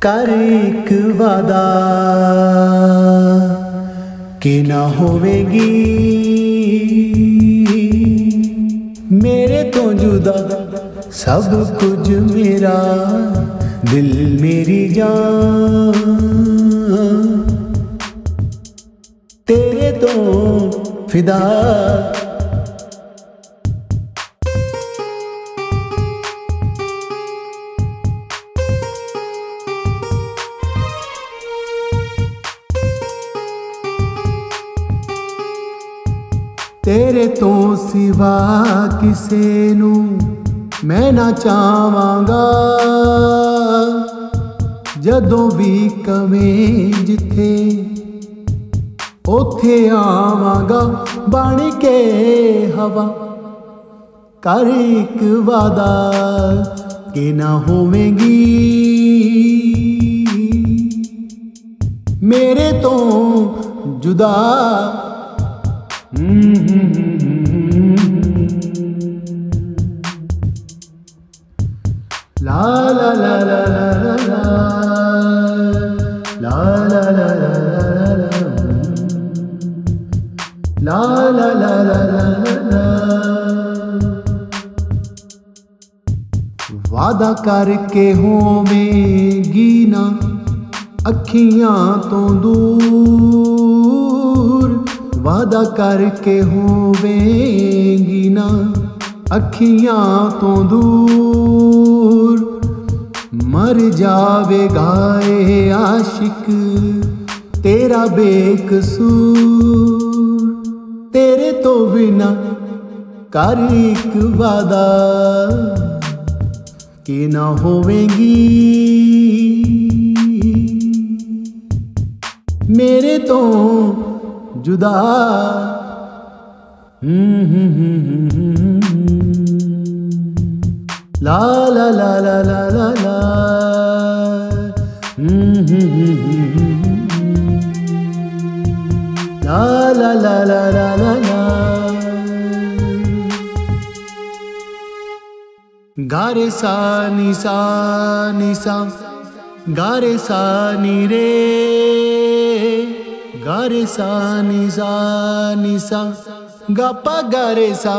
ਕਰ ਇੱਕ ਵਾਦਾ ਕਿ ਨਾ ਹੋਵੇਗੀ। ਮੇਰੇ ਤੋਂ ਜੁਦਾ ਸਭ ਕੁਝ ਮੇਰਾ, ਦਿਲ ਮੇਰੀ ਜਾਨ। ਤੇਰੇ ਤੋਂ ਫਿਦਾ ਤੇਰੇ ਤੋਂ ਸਿਵਾ ਕਿਸੇ ਨੂੰ ਮੈਂ ਨਾ ਚਾਹਾਂਗਾ। ਜਦੋਂ ਵੀ ਕਵੇਂ ਜਿੱਥੇ ਉਥੇ ਆਵਾਂਗਾ, ਬਣ ਕੇ ਹਵਾ ਕਰ ਇੱਕ ਵਾਦਾ ਕਿ ਨਾ ਹੋਵੇਂਗੀ। ਮੇਰੇ ਤੋਂ ਜੁਦਾ ਵਾਦਾ ਕਰਕੇ ਹੋਵੇਂਗੀ ਨਾ ਅੱਖੀਆਂ ਤੋਂ ਦੂਰ ਵਾਦਾ ਕਰਕੇ ਹੋਵੇਂਗੀ ਨਾ ਅੱਖੀਆਂ ਤੋਂ ਦੂਰ। ਮਰ ਜਾਵੇਗਾ ਏ ਆਸ਼ਿਕ, ਤੇਰਾ ਬੇਕਸੂਰ। ਤੇਰੇ ਤੋਂ ਬਿਨਾ ਕਰ ਇੱਕ ਵਾਦਾ, ਕਿ ਨਾ ਹੋਵੇਂਗੀ। जुदा ला ला ला ला ला ला ला ला ला ला ला ला ला ला ಗಾರೆ ಸಾ ನಿ ಸಾ ನಿ ಸಾ ಗಾರೆ ಸಾ ನಿ ರೇ ಗಾರೆ ಸಾ ನಿಸಾ ನಿಸಾ ಗಪ್ಪ ಗಾರೆ ಸಾ